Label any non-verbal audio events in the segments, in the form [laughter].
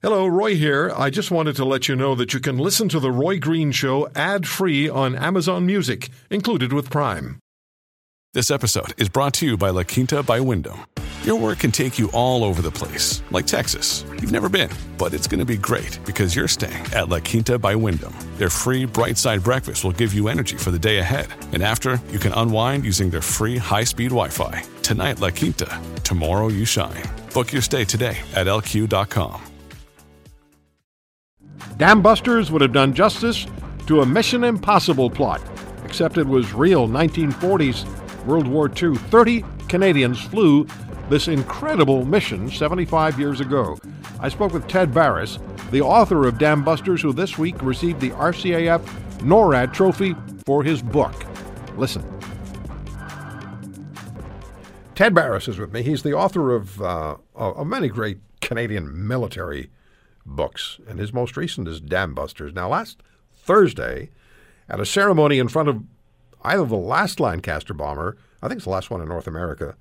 Hello, Roy here. I just wanted to let you know that you can listen to The Roy Green Show ad free on Amazon Music, included with Prime. This episode is brought to you by La Quinta by Wyndham. Your work can take you all over the place, like Texas. You've never been, but it's going to be great because you're staying at La Quinta by Wyndham. Their free bright side breakfast will give you energy for the day ahead. And after, you can unwind using their free high speed Wi Fi. Tonight, La Quinta. Tomorrow, you shine. Book your stay today at lq.com. Dam Busters would have done justice to a Mission Impossible plot, except it was real 1940s World War II. 30 Canadians flew this incredible mission 75 years ago. I spoke with Ted Barris, the author of Dam Busters, who this week received the RCAF NORAD Trophy for his book. Listen. Ted Barris is with me. He's the author of, uh, of many great Canadian military books, and his most recent is Dam Busters. Now, last Thursday, at a ceremony in front of either the last Lancaster bomber, I think it's the last one in North America,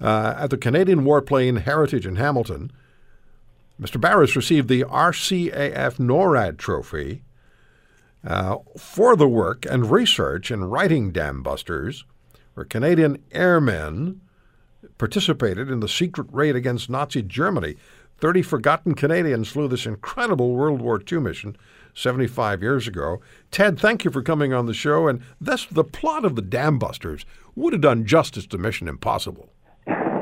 uh, at the Canadian Warplane Heritage in Hamilton, Mr. Barris received the RCAF NORAD Trophy uh, for the work and research in writing Dam Busters, where Canadian airmen participated in the secret raid against Nazi Germany. 30 forgotten Canadians flew this incredible World War II mission 75 years ago. Ted, thank you for coming on the show. And thus, the plot of the Dam Busters would have done justice to Mission Impossible.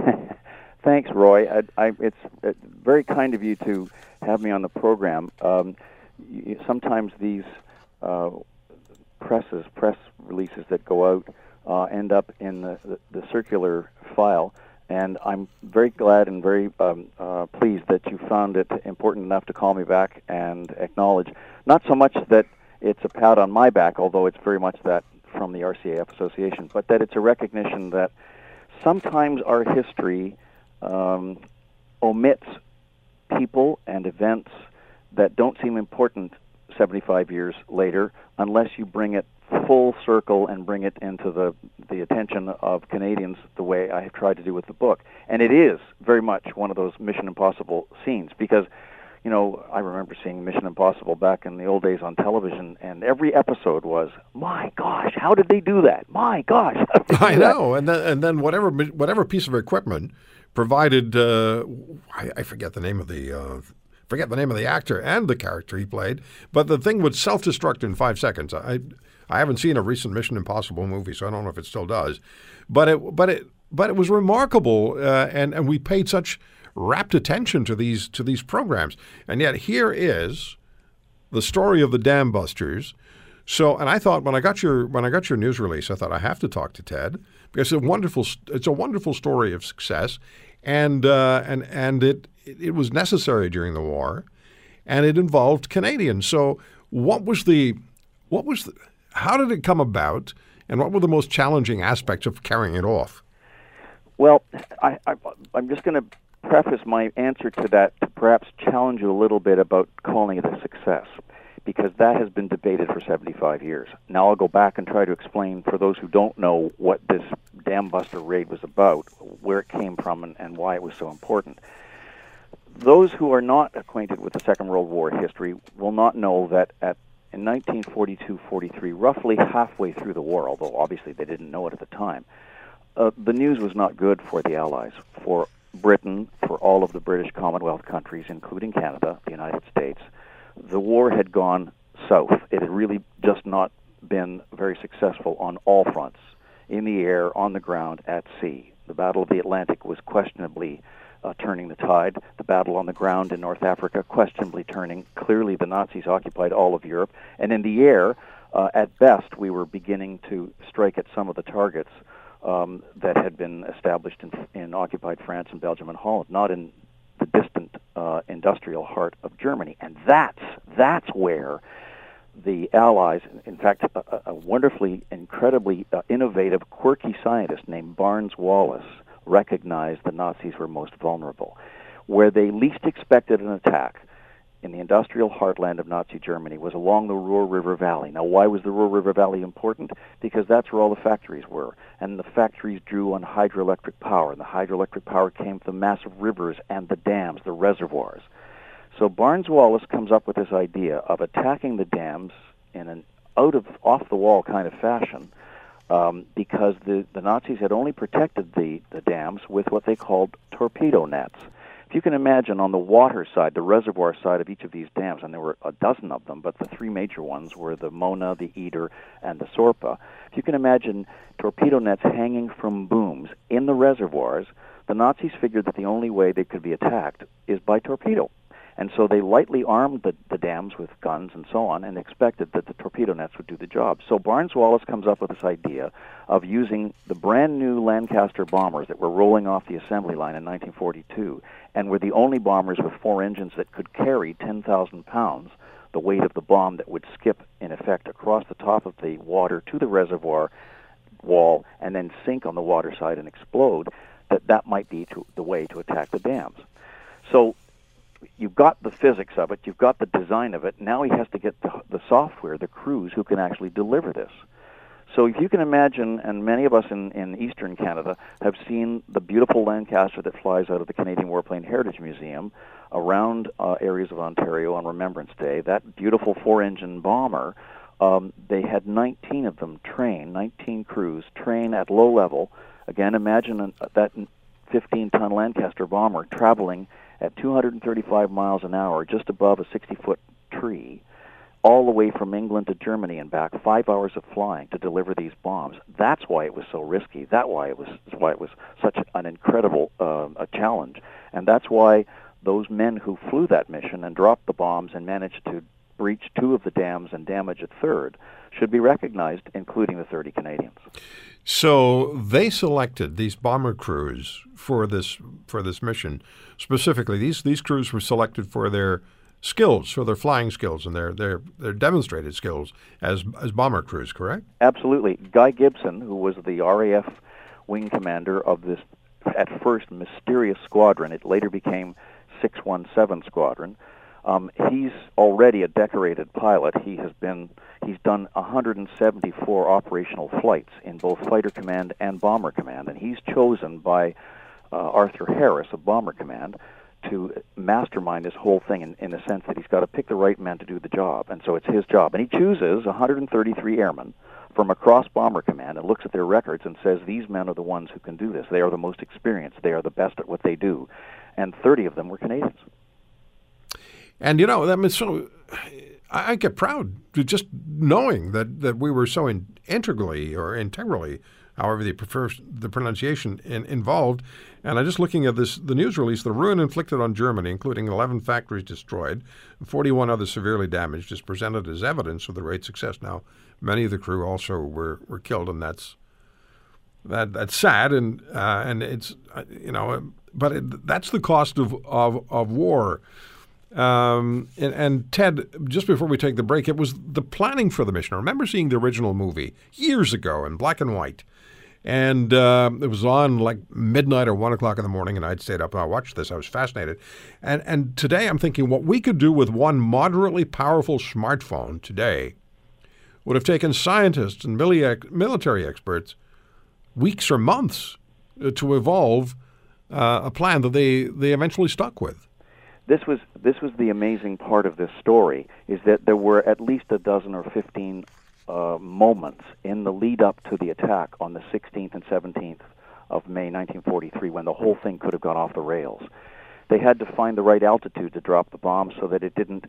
[laughs] Thanks, Roy. I, I, it's uh, very kind of you to have me on the program. Um, you, sometimes these uh, presses, press releases that go out, uh, end up in the, the, the circular file and I'm very glad and very um, uh, pleased that you found it important enough to call me back and acknowledge not so much that it's a pat on my back, although it's very much that from the RCAF Association, but that it's a recognition that sometimes our history um, omits people and events that don't seem important 75 years later unless you bring it full circle and bring it into the the attention of Canadians the way I have tried to do with the book. And it is very much one of those Mission Impossible scenes because you know, I remember seeing Mission Impossible back in the old days on television, and every episode was, "My gosh, how did they do that? My gosh!" I know, and then and then whatever whatever piece of equipment provided, uh, I, I, forget the name of the uh, forget the name of the actor and the character he played, but the thing would self destruct in five seconds. I I haven't seen a recent Mission Impossible movie, so I don't know if it still does. But it, but it, but it was remarkable, uh, and and we paid such rapt attention to these to these programs, and yet here is the story of the Dam Busters. So, and I thought when I got your when I got your news release, I thought I have to talk to Ted because it's a wonderful it's a wonderful story of success, and uh, and and it it was necessary during the war, and it involved Canadians. So, what was the what was the how did it come about, and what were the most challenging aspects of carrying it off? Well, I, I'm just going to preface my answer to that to perhaps challenge you a little bit about calling it a success, because that has been debated for 75 years. Now I'll go back and try to explain for those who don't know what this dam buster raid was about, where it came from, and, and why it was so important. Those who are not acquainted with the Second World War history will not know that at in 1942-43, roughly halfway through the war, although obviously they didn't know it at the time, uh, the news was not good for the Allies, for Britain, for all of the British Commonwealth countries, including Canada, the United States. The war had gone south. It had really just not been very successful on all fronts in the air, on the ground, at sea. The Battle of the Atlantic was questionably uh, turning the tide. The battle on the ground in North Africa, questionably turning. Clearly, the Nazis occupied all of Europe. And in the air, uh, at best, we were beginning to strike at some of the targets um, that had been established in, in occupied France and Belgium and Holland, not in the distant uh, industrial heart of Germany. And that's that's where the Allies, in fact, a, a wonderfully, incredibly uh, innovative, quirky scientist named Barnes Wallis recognized the Nazis were most vulnerable. Where they least expected an attack in the industrial heartland of Nazi Germany was along the Ruhr River Valley. Now, why was the Ruhr River Valley important? Because that's where all the factories were. And the factories drew on hydroelectric power. And the hydroelectric power came from the massive rivers and the dams, the reservoirs. So Barnes Wallis comes up with this idea of attacking the dams in an out of off the wall kind of fashion um, because the, the Nazis had only protected the, the dams with what they called torpedo nets. If you can imagine on the water side, the reservoir side of each of these dams, and there were a dozen of them, but the three major ones were the Möhne, the Eder, and the Sorpe. If you can imagine torpedo nets hanging from booms in the reservoirs, the Nazis figured that the only way they could be attacked is by torpedo. And so they lightly armed the, the dams with guns and so on and expected that the torpedo nets would do the job. So Barnes Wallis comes up with this idea of using the brand new Lancaster bombers that were rolling off the assembly line in 1942 and were the only bombers with four engines that could carry 10,000 pounds, the weight of the bomb that would skip, in effect, across the top of the water to the reservoir wall and then sink on the water side and explode, that that might be to, the way to attack the dams. So you've got the physics of it, you've got the design of it. Now he has to get the, the software, the crews who can actually deliver this. So if you can imagine, and many of us in, in eastern Canada have seen the beautiful Lancaster that flies out of the Canadian Warplane Heritage Museum around uh, areas of Ontario on Remembrance Day, that beautiful four-engine bomber, um, they had 19 of them train, 19 crews train at low level. Again, imagine that 15-ton Lancaster bomber traveling at 235 miles an hour just above a 60 foot tree all the way from England to Germany and back, five hours of flying to deliver these bombs. That's why it was so risky. That why it was why it was such an incredible uh, a challenge, and that's why those men who flew that mission and dropped the bombs and managed to breach two of the dams and damage a third should be recognized, including the 30 Canadians. So they selected these bomber crews for this for this mission specifically. These these crews were selected for their skills, for their flying skills and their their their demonstrated skills as as bomber crews. Correct? Absolutely. Guy Gibson, who was the RAF wing commander of this at first mysterious squadron, it later became 617 Squadron. Um, he's already a decorated pilot. He has been he's done 174 operational flights in both fighter command and bomber command, and he's chosen by uh, Arthur Harris of Bomber Command to mastermind this whole thing in, in the sense that he's got to pick the right men to do the job, and so it's his job. And he chooses 133 airmen from across Bomber Command and looks at their records and says these men are the ones who can do this. They are the most experienced. They are the best at what they do, and 30 of them were Canadians. And you know, that means so. I, I get proud just knowing that that we were so in, integrally or integrally, however they prefer the pronunciation, in, involved. And I'm just looking at this the news release: the ruin inflicted on Germany, including 11 factories destroyed, 41 others severely damaged, is presented as evidence of the great success. Now, many of the crew also were were killed, and that's that that's sad, and uh, and it's uh, you know, but it, that's the cost of of, of war. Um, and, and, Ted, just before we take the break, it was the planning for the mission. I remember seeing the original movie years ago in black and white. And uh, it was on like midnight or one o'clock in the morning, and I'd stayed up and I watched this. I was fascinated. And, and today I'm thinking what we could do with one moderately powerful smartphone today would have taken scientists and military experts weeks or months uh, to evolve uh, a plan that they, they eventually stuck with this was this was the amazing part of this story is that there were at least a dozen or 15 uh, moments in the lead up to the attack on the 16th and 17th of May 1943 when the whole thing could have gone off the rails. They had to find the right altitude to drop the bomb so that it didn't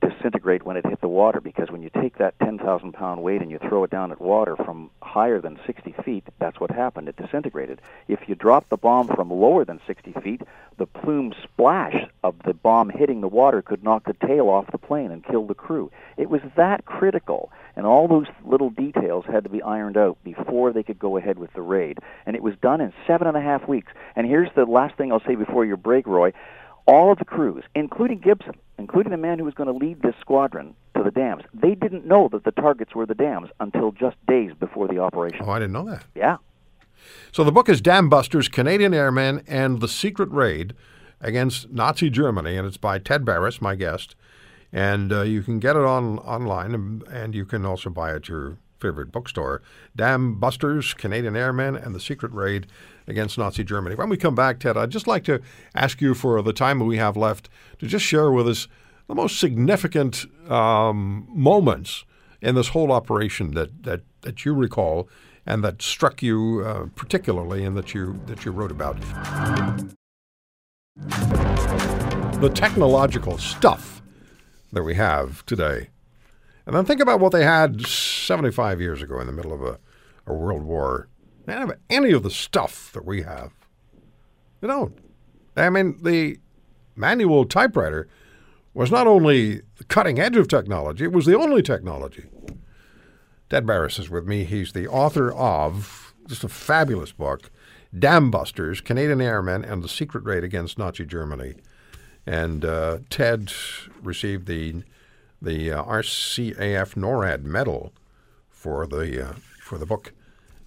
disintegrate when it hit the water because when you take that 10,000 pound weight and you throw it down at water from higher than 60 feet, that's what happened. It disintegrated. If you drop the bomb from lower than 60 feet, the plume splash of the bomb hitting the water could knock the tail off the plane and kill the crew. It was that critical, and all those little details had to be ironed out before they could go ahead with the raid. And it was done in seven and a half weeks. And here's the last thing I'll say before your break, Roy all of the crews, including Gibson, including the man who was going to lead this squadron to the dams, they didn't know that the targets were the dams until just days before the operation. Oh, I didn't know that. Yeah. So the book is Dam Busters, Canadian Airmen, and the Secret Raid Against Nazi Germany, and it's by Ted Barris, my guest. And uh, you can get it on online, and, and you can also buy it at your favorite bookstore. Dam Busters, Canadian Airmen, and The Secret Raid Against Nazi Germany. When we come back, Ted, I'd just like to ask you for the time we have left to just share with us the most significant um, moments in this whole operation that, that, that you recall and that struck you uh, particularly and that you, that you wrote about. The technological stuff that we have today. And then think about what they had 75 years ago in the middle of a, a world war. They don't have any of the stuff that we have. They don't. I mean, the manual typewriter was not only the cutting edge of technology, it was the only technology. Ted Barris is with me. He's the author of just a fabulous book, Dam Busters, Canadian Airmen, and the Secret Raid Against Nazi Germany. And uh, Ted received the the uh, RCAF NORAD medal for the uh, for the book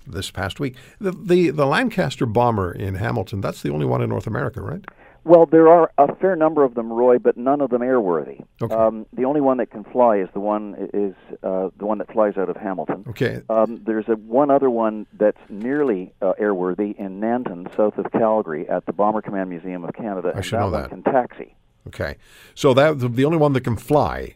this past week. The, the the Lancaster bomber in Hamilton. That's the only one in North America, right? Well, there are a fair number of them, Roy, but none of them airworthy. Okay. Um, the only one that can fly is the one is uh, the one that flies out of Hamilton. Okay. Um, there's a one other one that's nearly uh, airworthy in Nanton, south of Calgary, at the Bomber Command Museum of Canada. I and should that know one that. can taxi. Okay. So that the, the only one that can fly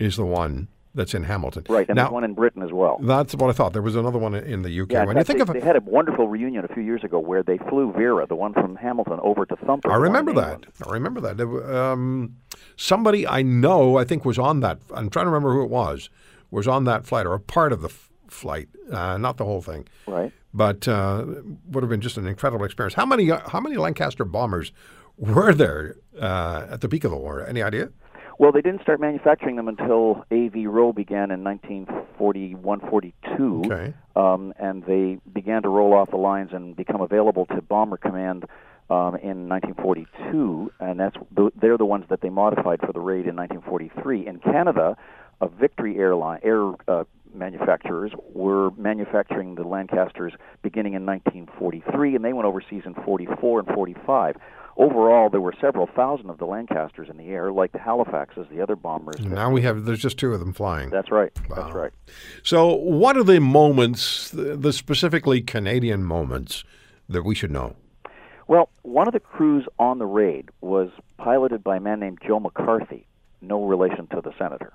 is the one that's in Hamilton. Right, and now, there's one in Britain as well. that's what I thought. There was another one in the UK. Yeah, when you think they, of they it, had a wonderful reunion a few years ago where they flew Vera, the one from Hamilton, over to Thumper. I remember that. I remember that. Um, somebody I know, I think, was on that. I'm trying to remember who it was. Was on that flight or a part of the f- flight, uh, not the whole thing. Right. But uh, would have been just an incredible experience. How many? How many Lancaster bombers were there uh, at the peak of the war? Any idea? Well, they didn't start manufacturing them until A.V. Roe began in 1941 42. Okay. Um, and they began to roll off the lines and become available to Bomber Command um, in 1942. And that's they're the ones that they modified for the raid in 1943. In Canada, a Victory airline air uh, manufacturers were manufacturing the Lancasters beginning in 1943, and they went overseas in 44 and 45. Overall, there were several thousand of the Lancasters in the air, like the Halifaxes, the other bombers. Now we have. There's just two of them flying. That's right. Wow. That's right. So, what are the moments, the, the specifically Canadian moments, that we should know? Well, one of the crews on the raid was piloted by a man named Joe McCarthy, no relation to the senator.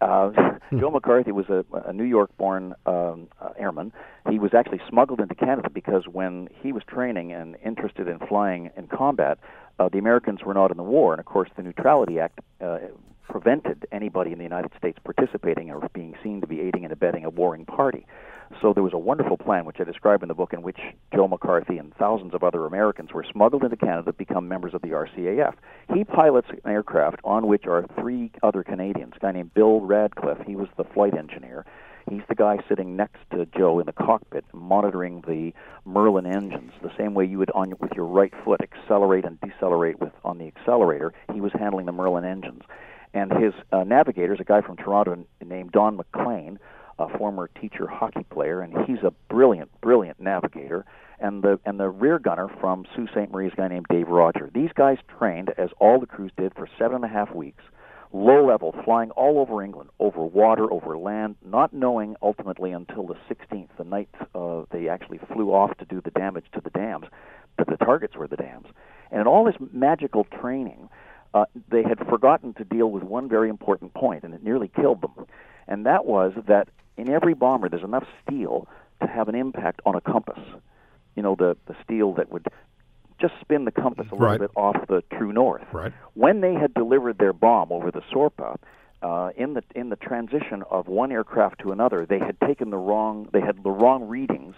Uh, [laughs] [laughs] Joe McCarthy was a, a New York-born um, uh, airman. He was actually smuggled into Canada because when he was training and interested in flying in combat, uh, the Americans were not in the war, and of course, the Neutrality Act uh, prevented anybody in the United States participating or being seen to be aiding and abetting a warring party. So there was a wonderful plan, which I describe in the book, in which Joe McCarthy and thousands of other Americans were smuggled into Canada to become members of the RCAF. He pilots an aircraft on which are three other Canadians. A guy named Bill Radcliffe, he was the flight engineer. He's the guy sitting next to Joe in the cockpit, monitoring the Merlin engines, the same way you would on with your right foot accelerate and decelerate with on the accelerator. He was handling the Merlin engines, and his uh, navigator is a guy from Toronto named Don McLean, a former teacher hockey player, and he's a brilliant, brilliant navigator. And the and the rear gunner from Sault Ste. Marie is a guy named Dave Rodger. These guys trained, as all the crews did, for seven and a half weeks, low level, flying all over England, over water, over land, not knowing ultimately until the 16th, the night uh, they actually flew off to do the damage to the dams, that the targets were the dams. And in all this magical training, uh, they had forgotten to deal with one very important point, and it nearly killed them. And that was that in every bomber, there's enough steel to have an impact on a compass. You know, the, the steel that would just spin the compass a little Right. bit off the true north. Right. When they had delivered their bomb over the Sorpe, uh, in the in the transition of one aircraft to another, they had taken the wrong they had the wrong readings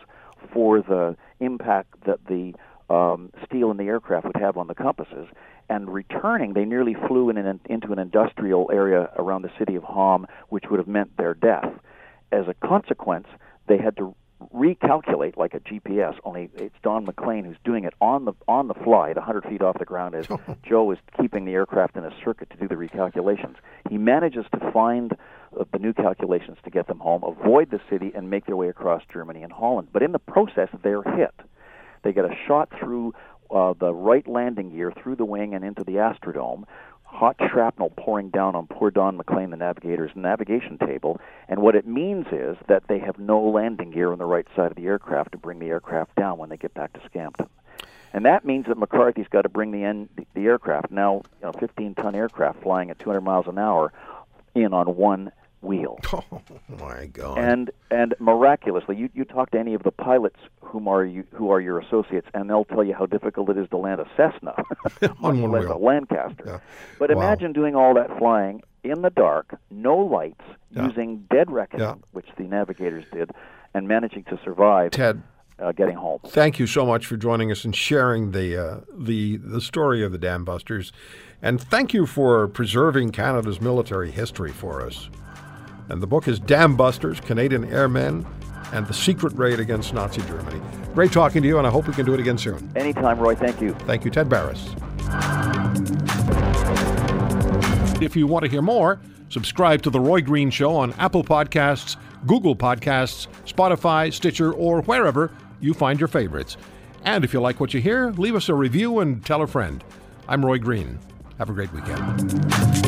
for the impact that the um, steel in the aircraft would have on the compasses. And returning, they nearly flew in an, into an industrial area around the city of Hamm, which would have meant their death. As a consequence, they had to recalculate like a GPS. Only it's Don McLean who's doing it on the on the fly, at 100 feet off the ground, as [laughs] Joe is keeping the aircraft in a circuit to do the recalculations. He manages to find uh, the new calculations to get them home, avoid the city, and make their way across Germany and Holland. But in the process, they're hit. They get a shot through uh, the right landing gear, through the wing, and into the Astrodome. Hot shrapnel pouring down on poor Don McLean, the navigator's navigation table. And what it means is that they have no landing gear on the right side of the aircraft to bring the aircraft down when they get back to Scampton. And that means that McCarthy's got to bring the, end, the aircraft, now you know, 15 ton aircraft flying at 200 miles an hour, in on one wheel. [laughs] Oh my God! And and miraculously, you, you talk to any of the pilots whom are you who are your associates, and they'll tell you how difficult it is to land a Cessna, [laughs] [laughs] on one wheel. a Lancaster. Yeah. But Wow. imagine doing all that flying in the dark, no lights, Yeah. using dead reckoning, Yeah. which the navigators did, and managing to survive Ted, uh, getting home. thank you so much for joining us and sharing the uh, the the story of the Dam Busters, and thank you for preserving Canada's military history for us. And the book is Dam Busters: Canadian Airmen and the Secret Raid Against Nazi Germany. Great talking to you, and I hope we can do it again soon. Anytime, Roy. Thank you. Thank you, Ted Barris. If you want to hear more, subscribe to The Roy Green Show on Apple Podcasts, Google Podcasts, Spotify, Stitcher, or wherever you find your favorites. And if you like what you hear, leave us a review and tell a friend. I'm Roy Green. Have a great weekend.